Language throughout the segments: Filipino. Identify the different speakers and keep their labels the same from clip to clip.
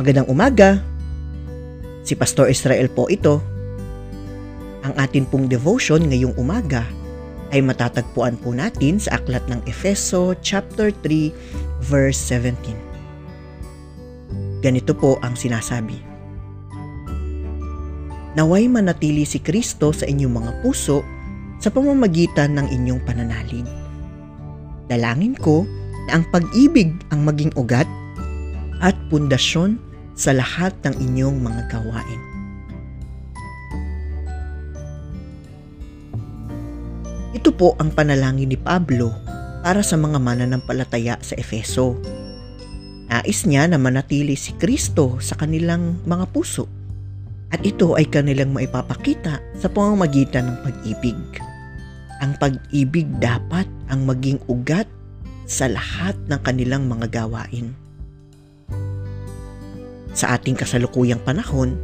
Speaker 1: Magandang umaga. Si Pastor Israel po ito. Ang atin pong devotion ngayong umaga ay matatagpuan po natin sa aklat ng Efeso chapter 3 verse 17. Ganito po ang sinasabi. Naway manatili si Kristo sa inyong mga puso sa pamamagitan ng inyong pananalig. Dalangin ko na ang pag-ibig ang maging ugat at pundasyon sa lahat ng inyong mga gawain. Ito po ang panalangin ni Pablo para sa mga mananampalataya sa Efeso. Nais niya na manatili si Kristo sa kanilang mga puso at ito ay kanilang maipapakita sa pamamagitan ng pag-ibig. Ang pag-ibig dapat ang maging ugat sa lahat ng kanilang mga gawain. Sa ating kasalukuyang panahon,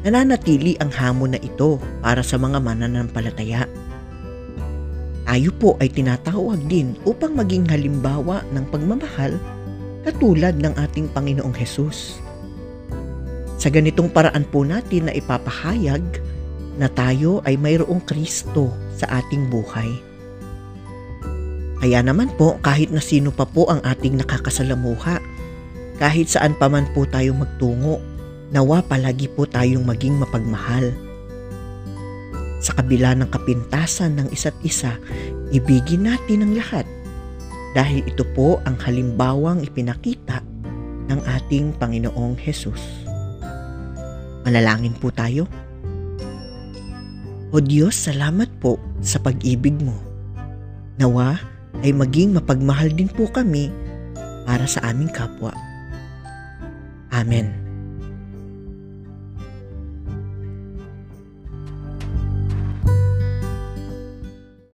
Speaker 1: nananatili ang hamon na ito para sa mga mananampalataya. Tayo po ay tinatawag din upang maging halimbawa ng pagmamahal katulad ng ating Panginoong Hesus. Sa ganitong paraan po natin na ipapahayag na tayo ay mayroong Kristo sa ating buhay. Kaya naman po kahit na sino pa po ang ating nakakasalamuha, kahit saan pa man po tayo magtungo, nawa palagi po tayong maging mapagmahal. Sa kabila ng kapintasan ng isa't isa, ibigin natin ang lahat dahil ito po ang halimbawang ipinakita ng ating Panginoong Hesus. Manalangin po tayo. O Diyos, salamat po sa pag-ibig mo. Nawa ay maging mapagmahal din po kami para sa aming kapwa. Amin.